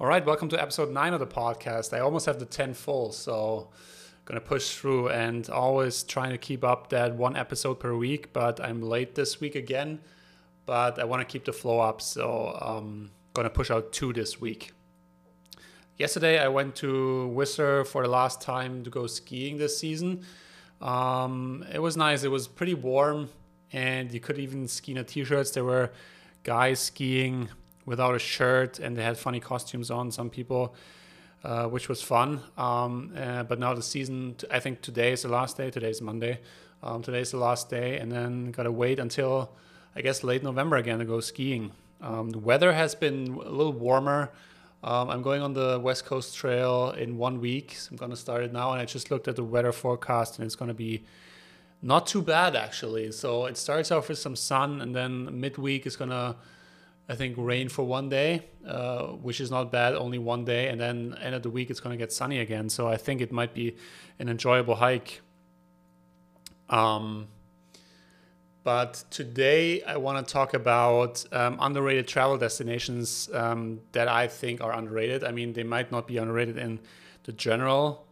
All right, welcome to episode nine of the podcast. I almost have the 10 full, so gonna push through and always trying to keep up that one episode per week. But I'm late this week again, but I want to keep the flow up, so I'm gonna push out two this week. Yesterday, I went to Whistler for the last time to go skiing this season. Um, it was nice. It was pretty warm, and you could even ski in a t-shirts. There were guys skiing without a shirt, and they had funny costumes on. Some people, uh, which was fun. Um, uh, but now the season, I think today is the last day. Today is Monday. Um, today is the last day, and then gotta wait until I guess late November again to go skiing. Um, the weather has been a little warmer. Um, I'm going on the West Coast Trail in one week. So I'm gonna start it now, and I just looked at the weather forecast, and it's gonna be not too bad actually. So it starts off with some sun, and then midweek is gonna I think rain for one day, uh, which is not bad, only one day, and then end of the week it's going to get sunny again. So I think it might be an enjoyable hike. Um, but today I want to talk about um, underrated travel destinations um, that I think are underrated. I mean, they might not be underrated in the general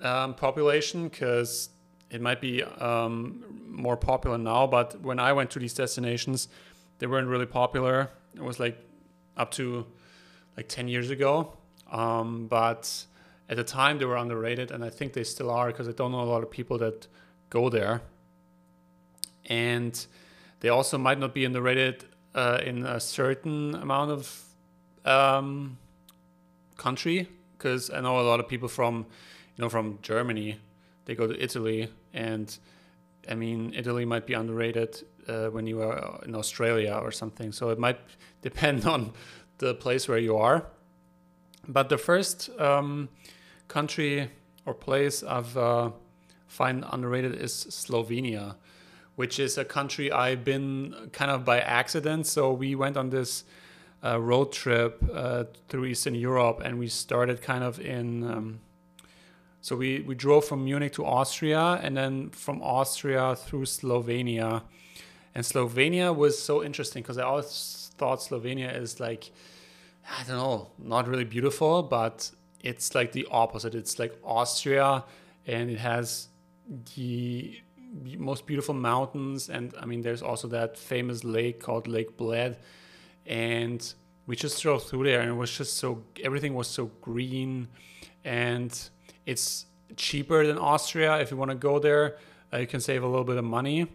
um, population because it might be um, more popular now. But when I went to these destinations, they weren't really popular. It was like up to like 10 years ago. Um, but at the time they were underrated and I think they still are because I don't know a lot of people that go there. And they also might not be underrated uh, in a certain amount of um, country because I know a lot of people from you know from Germany they go to Italy and I mean Italy might be underrated uh, when you are in Australia or something. So it might depend on the place where you are. But the first um, country or place I've uh, find underrated is Slovenia, which is a country I've been kind of by accident. So we went on this uh, road trip uh, through Eastern Europe, and we started kind of in. Um, so we, we drove from Munich to Austria, and then from Austria through Slovenia, and Slovenia was so interesting because I always thought Slovenia is like, I don't know, not really beautiful, but it's like the opposite. It's like Austria and it has the most beautiful mountains. And I mean, there's also that famous lake called Lake Bled. And we just drove through there and it was just so, everything was so green and it's cheaper than Austria. If you want to go there, uh, you can save a little bit of money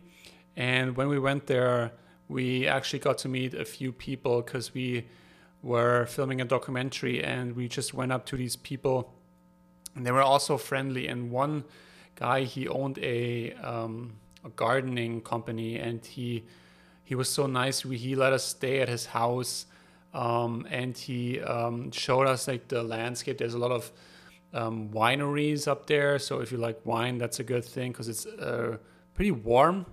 and when we went there, we actually got to meet a few people because we were filming a documentary and we just went up to these people and they were also friendly. And one guy, he owned a, um, a gardening company and he he was so nice. he let us stay at his house um, and he um, showed us like the landscape. There's a lot of um, wineries up there. So if you like wine, that's a good thing because it's uh, pretty warm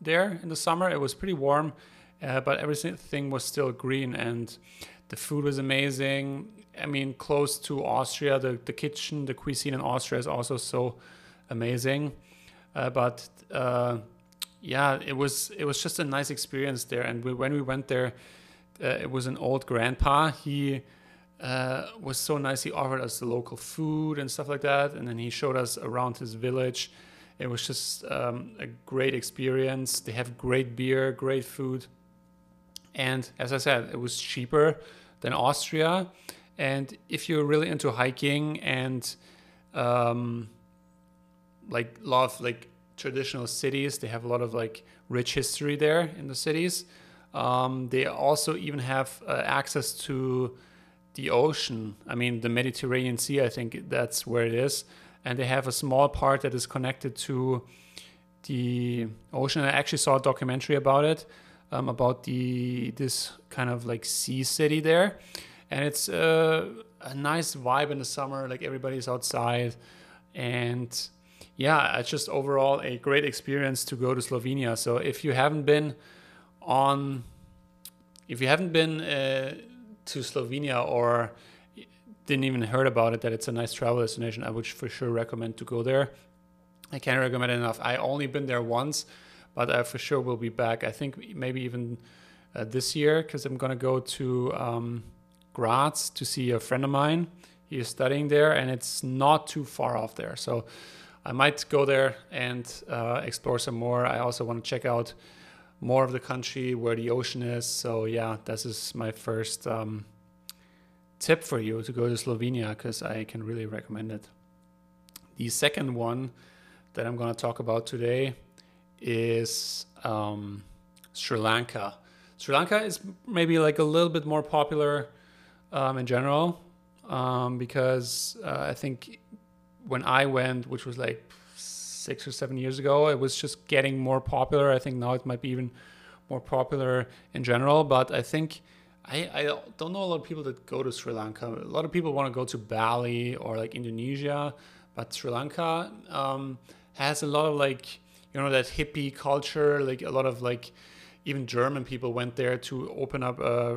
there in the summer. It was pretty warm, uh, but everything was still green and the food was amazing. I mean, close to Austria, the, the kitchen, the cuisine in Austria is also so amazing. Uh, but uh, yeah, it was it was just a nice experience there. And we, when we went there, uh, it was an old grandpa. He uh, was so nice. He offered us the local food and stuff like that, and then he showed us around his village it was just um, a great experience. They have great beer, great food. And as I said, it was cheaper than Austria. And if you're really into hiking and um, like love like traditional cities, they have a lot of like rich history there in the cities. Um, they also even have uh, access to the ocean. I mean, the Mediterranean Sea. I think that's where it is and they have a small part that is connected to the ocean. I actually saw a documentary about it, um, about the this kind of like sea city there, and it's uh, a nice vibe in the summer. Like everybody's outside, and yeah, it's just overall a great experience to go to Slovenia. So if you haven't been on, if you haven't been uh, to Slovenia or didn't even heard about it that it's a nice travel destination, I would for sure recommend to go there. I can't recommend enough. I only been there once, but I for sure will be back. I think maybe even uh, this year because I'm gonna go to um, Graz to see a friend of mine. He is studying there, and it's not too far off there. So I might go there and uh, explore some more. I also want to check out more of the country where the ocean is. So yeah, this is my first um, tip for you to go to Slovenia because I can really recommend it. The second one that I'm going to talk about today is um, Sri Lanka. Sri Lanka is maybe like a little bit more popular um, in general um, because uh, I think when I went, which was like six or seven years ago, it was just getting more popular. I think now it might be even more popular in general, but I think. I, I don't know a lot of people that go to Sri Lanka. A lot of people want to go to Bali or like Indonesia, but Sri Lanka um, has a lot of like you know that hippie culture like a lot of like even german people went there to open up uh,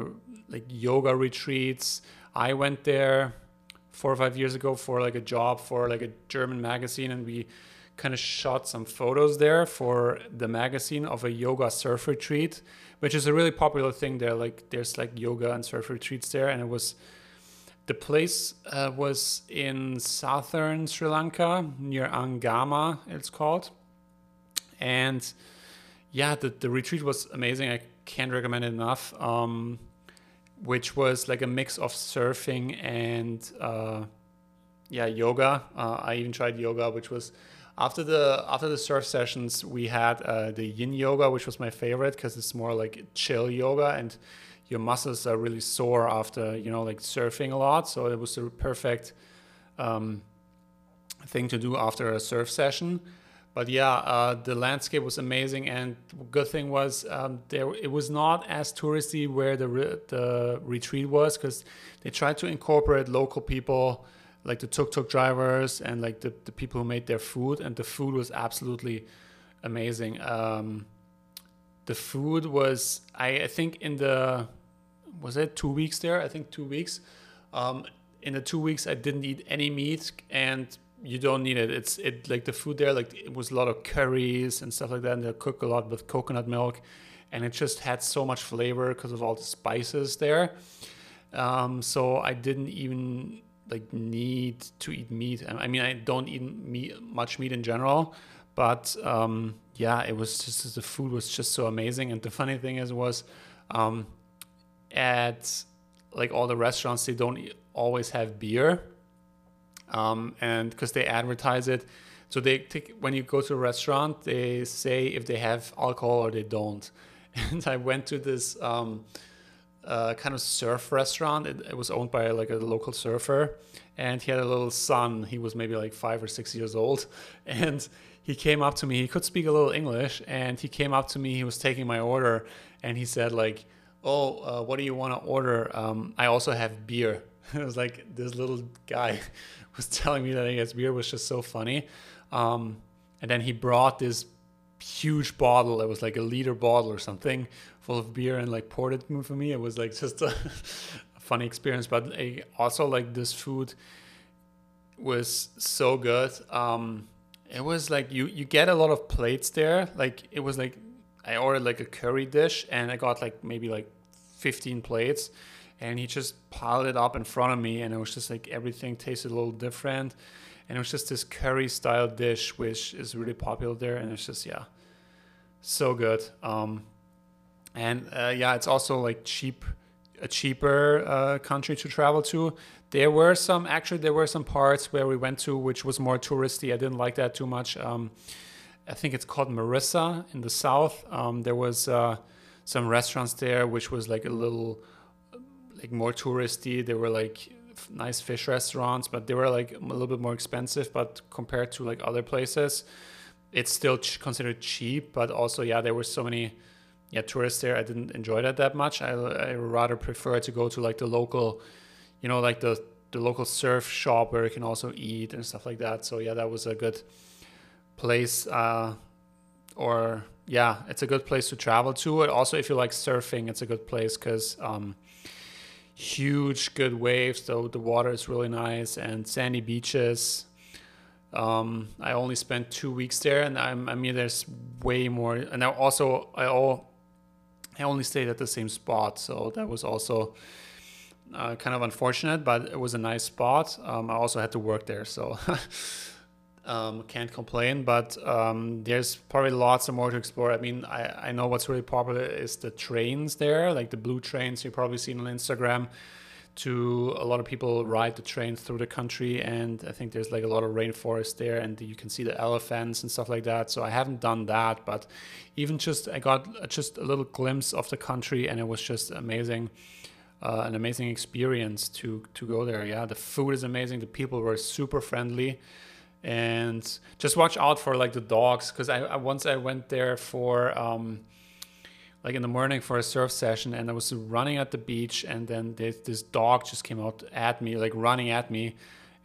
like yoga retreats i went there four or five years ago for like a job for like a german magazine and we kind of shot some photos there for the magazine of a yoga surf retreat which is a really popular thing there like there's like yoga and surf retreats there and it was the place uh, was in southern Sri Lanka near Ahangama, it's called. And yeah, the, the retreat was amazing. I can't recommend it enough. Um, which was like a mix of surfing and uh, yeah, yoga. Uh, I even tried yoga, which was after the after the surf sessions we had uh, the yin yoga, which was my favorite because it's more like chill yoga and your muscles are really sore after you know like surfing a lot. So it was the perfect um, thing to do after a surf session. But yeah, uh, the landscape was amazing, and good thing was um, there it was not as touristy where the re- the retreat was because they tried to incorporate local people like the tuk tuk drivers and like the, the people who made their food, and the food was absolutely amazing. Um, the food was I, I think in the was it two weeks there? I think two weeks. Um, in the two weeks, I didn't eat any meat, and you don't need it. It's it like the food there, like it was a lot of curries and stuff like that. And they cook a lot with coconut milk, and it just had so much flavor because of all the spices there. Um, so I didn't even like need to eat meat. I mean, I don't eat meat, much meat in general, but um, yeah, it was just the food was just so amazing. And the funny thing is, was um, at like all the restaurants, they don't always have beer, um, and because they advertise it. So they take when you go to a restaurant, they say if they have alcohol or they don't. And I went to this um, uh, kind of surf restaurant. It, it, was owned by like a local surfer, and he had a little son. He was maybe like five or six years old, and he came up to me. He could speak a little English, and he came up to me. He was taking my order, and he said like, "Oh, uh, what do you want to order? Um, I also have beer." it was like this little guy was telling me that he has beer was just so funny. Um, and then he brought this huge bottle. It was like a liter bottle or something full of beer and like poured it for me. It was like just a, a funny experience. But I also like this food was so good. Um, it was like you you get a lot of plates there. Like it was like I ordered like a curry dish and I got like maybe like 15 plates and he just piled it up in front of me and it was just like everything tasted a little different and it was just this curry style dish which is really popular there and it's just yeah so good um, and uh, yeah it's also like cheap a cheaper uh, country to travel to. There were some actually there were some parts where we went to which was more touristy. I didn't like that too much. Um, i think it's called Mirissa in the south. Um, there was uh, some restaurants there which was like a little like more touristy. There were like nice fish restaurants but they were like a little bit more expensive but compared to like other places it's still ch- considered cheap. But also yeah there were so many yeah tourists there i didn't enjoy that that much i, I rather prefer to go to like the local you know, like the the local surf shop where you can also eat and stuff like that. So yeah, that was a good place. Uh, or yeah, it's a good place to travel to. And also, if you like surfing, it's a good place because um, huge, good waves. So the water is really nice and sandy beaches. Um, I only spent two weeks there, and I'm, I mean, there's way more. And I also I all I only stayed at the same spot, so that was also uh, kind of unfortunate, but it was a nice spot. Um, I also had to work there, so um, can't complain. But um, there's probably lots more to explore. I mean, I, I know what's really popular is the trains there, like the blue trains you've probably seen on Instagram to a lot of people ride the train through the country and i think there's like a lot of rainforest there and you can see the elephants and stuff like that. So i haven't done that but even just i got just a little glimpse of the country and it was just amazing uh, an amazing experience to to go there. Yeah the food is amazing. The people were super friendly. And just watch out for like the dogs because I, I, once i went there for um, like in the morning for a surf session and I was running at the beach and then this, this dog just came out at me like running at me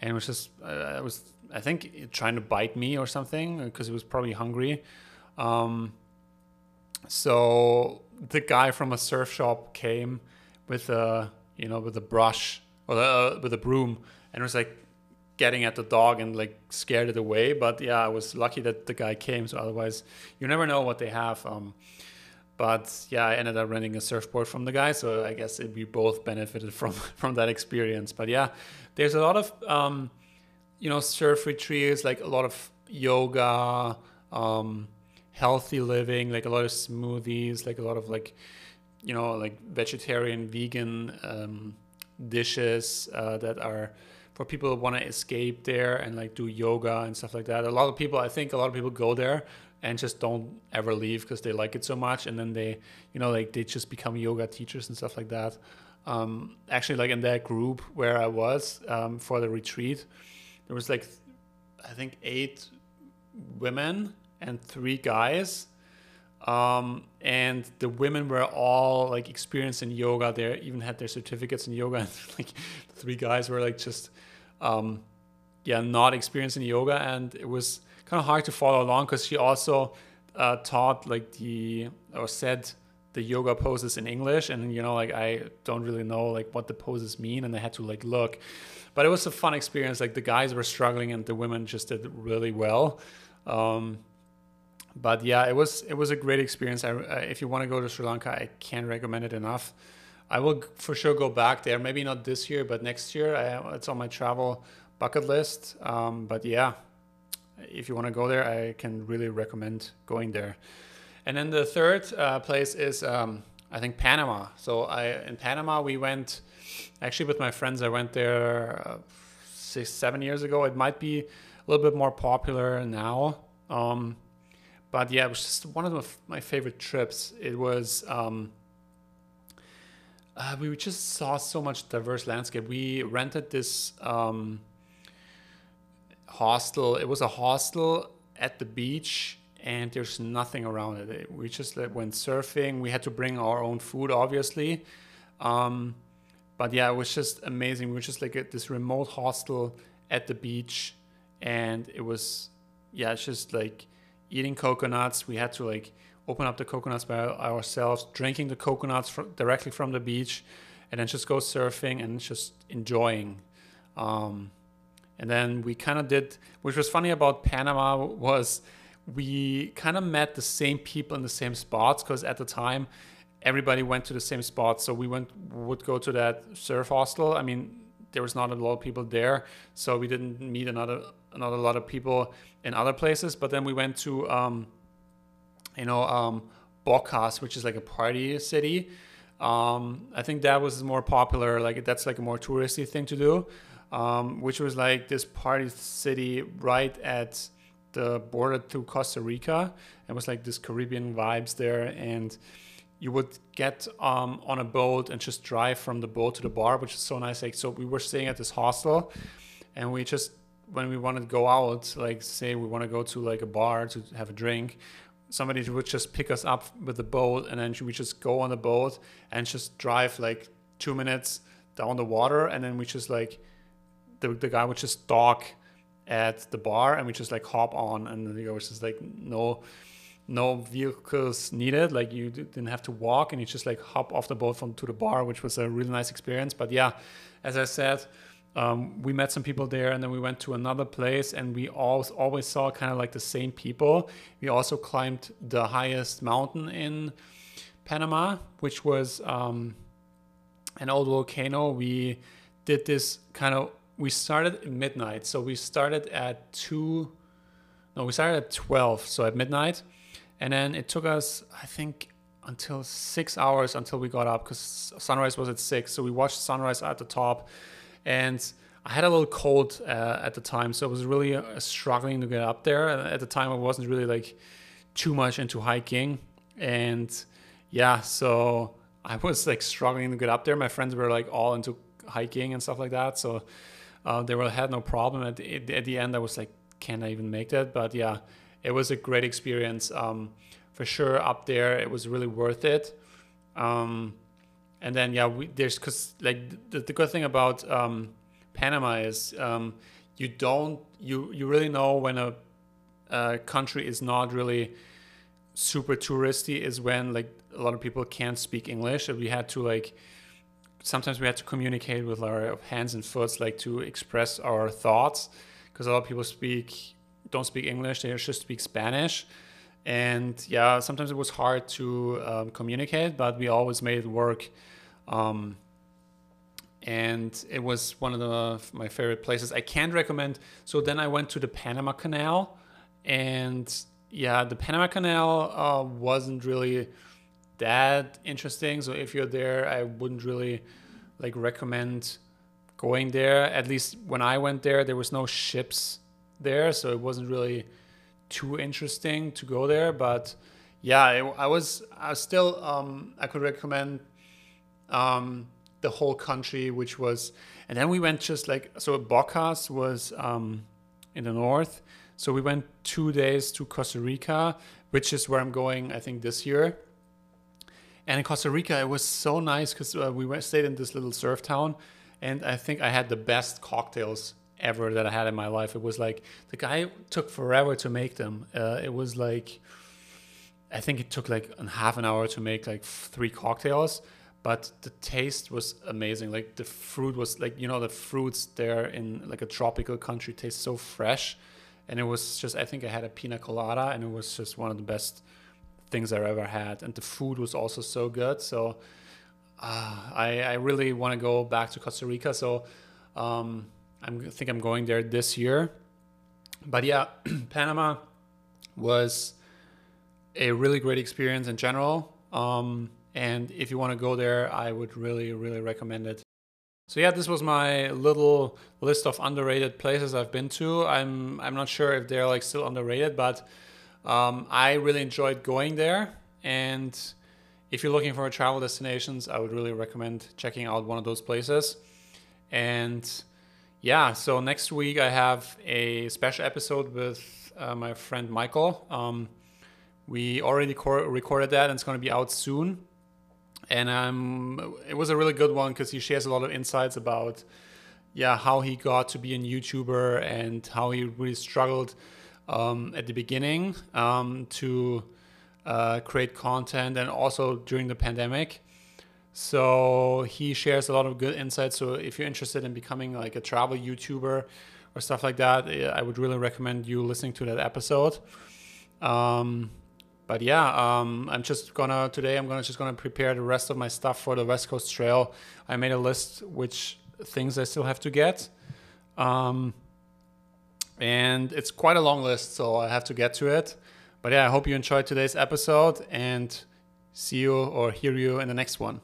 and was just uh, it was I think trying to bite me or something because it was probably hungry. Um, so the guy from a surf shop came with a you know with a brush or uh, with a broom and was like getting at the dog and like scared it away but yeah I was lucky that the guy came so otherwise you never know what they have um, but yeah, I ended up renting a surfboard from the guy, so I guess it, we both benefited from from that experience. But yeah, there's a lot of um, you know surf retreats, like a lot of yoga, um, healthy living, like a lot of smoothies, like a lot of like you know like vegetarian, vegan um, dishes uh, that are for people who want to escape there and like do yoga and stuff like that. A lot of people, I think, a lot of people go there and just don't ever leave because they like it so much. And then they you know like they just become yoga teachers and stuff like that. Um, actually like in that group where i was um, for the retreat there was like i think eight women and three guys. Um, and the women were all like experienced in yoga. They even had their certificates in yoga. And like three guys were like just um, yeah not experienced in yoga. And it was kind of hard to follow along because she also uh, taught like the or said the yoga poses in English, and you know, like I don't really know like what the poses mean, and I had to like look. But it was a fun experience. Like the guys were struggling, and the women just did really well. Um, but yeah, it was it was a great experience. I, uh, if you want to go to Sri Lanka, I can't recommend it enough. I will for sure go back there. Maybe not this year, but next year. I, it's on my travel bucket list. Um, but yeah, if you want to go there, I can really recommend going there. And then the third uh, place is um, I think Panama. So I in Panama we went actually with my friends. I went there uh, six seven years ago. It might be a little bit more popular now. Um, but yeah, it was just one of my favorite trips. It was um, uh, we just saw so much diverse landscape. We rented this um, hostel. It was a hostel at the beach, and there's nothing around it. We just went surfing. We had to bring our own food, obviously. Um, but yeah, it was just amazing. We were just like at this remote hostel at the beach, and it was yeah, it's just like eating coconuts. We had to like open up the coconuts by ourselves, drinking the coconuts fr- directly from the beach, and then just go surfing and just enjoying. Um, and then we kind of did, which was funny about Panama was we kind of met the same people in the same spots because at the time everybody went to the same spots. So we went would go to that surf hostel. I mean, there was not a lot of people there, so we didn't meet another another lot of people in other places. But then we went to um, you know um, Bocas, which is like a party city. Um, I think that was more popular. Like that's like a more touristy thing to do um, which was like this party city right at the border to Costa Rica. It was like this Caribbean vibes there, and you would get um, on a boat and just drive from the boat to the bar, which is so nice. Like, so we were staying at this hostel, and we just when we wanted to go out, like say we want to go to like a bar to have a drink, somebody would just pick us up with the boat, and then we just go on the boat and just drive like two minutes down the water, and then we just like the, the guy would just dock at the bar and we just like hop on and there was just like no no vehicles needed like you didn't have to walk and you just like hop off the boat from to the bar which was a really nice experience but yeah as i said um, we met some people there and then we went to another place and we always always saw kind of like the same people we also climbed the highest mountain in panama which was um, an old volcano. We did this kind of. We started at midnight, so we started at two. No, we started at twelve, so at midnight, and then it took us, I think, until six hours until we got up because sunrise was at six. So we watched sunrise at the top, and I had a little cold uh, at the time, so I was really uh, struggling to get up there. At the time, I wasn't really like too much into hiking, and yeah, so I was like struggling to get up there. My friends were like all into hiking and stuff like that, so uh, they were had no problem. At the, at the end, I was like, can I even make that? But yeah, it was a great experience um, for sure. Up there, it was really worth it. Um, and then yeah, we, there's because like the, the, good thing about um, Panama is um, you don't you you really know when a, a country is not really super touristy is when like a lot of people can't speak English. And we had to like sometimes we had to communicate with our hands and foots like to express our thoughts because a lot of people speak don't speak English they just speak Spanish. And yeah sometimes it was hard to um, communicate but we always made it work um, and it was one of the, my favorite places. I can't recommend so then I went to the Panama Canal and yeah, the Panama Canal uh, wasn't really that interesting. So if you're there, I wouldn't really like recommend going there. At least when I went there, there was no ships there, so it wasn't really too interesting to go there. But yeah, it, I was I was still um, I could recommend um, the whole country, which was, and then we went just like so. Bocas was um, in the north so we went two days to Costa Rica, which is where I'm going, I think, this year. And in Costa Rica, it was so nice because uh, we went, stayed in this little surf town, and I think I had the best cocktails ever that I had in my life. It was like the guy took forever to make them. Uh, it was like I think it took like a half an hour to make like three cocktails, but the taste was amazing. Like the fruit was like you know the fruits there in like a tropical country taste so fresh and it was just I think I had a pina colada, and it was just one of the best things I've ever had, and the food was also so good. So uh, I I really want to go back to Costa Rica. So um, I think I'm going there this year. But yeah, Panama was a really great experience in general. Um, and if you want to go there, I would really, really recommend it. So yeah, this was my little list of underrated places I've been to. I'm I'm not sure if they're like still underrated, but um, I really enjoyed going there. And if you're looking for travel destinations, I would really recommend checking out one of those places. And yeah, so next week I have a special episode with uh, my friend Michael. Um, we already co- recorded that, and it's going to be out soon and um, it was a really good one because he shares a lot of insights about yeah how he got to be a YouTuber and how he really struggled um, at the beginning um, to uh, create content and also during the pandemic. So he shares a lot of good insights. So if you're interested in becoming like a travel YouTuber or stuff like that, I would really recommend you listening to that episode. Um, but yeah, um, I'm just gonna today. I'm gonna just gonna prepare the rest of my stuff for the West Coast Trail. I made a list which things I still have to get, um, and it's quite a long list, so I have to get to it. But yeah, I hope you enjoyed today's episode, and see you or hear you in the next one.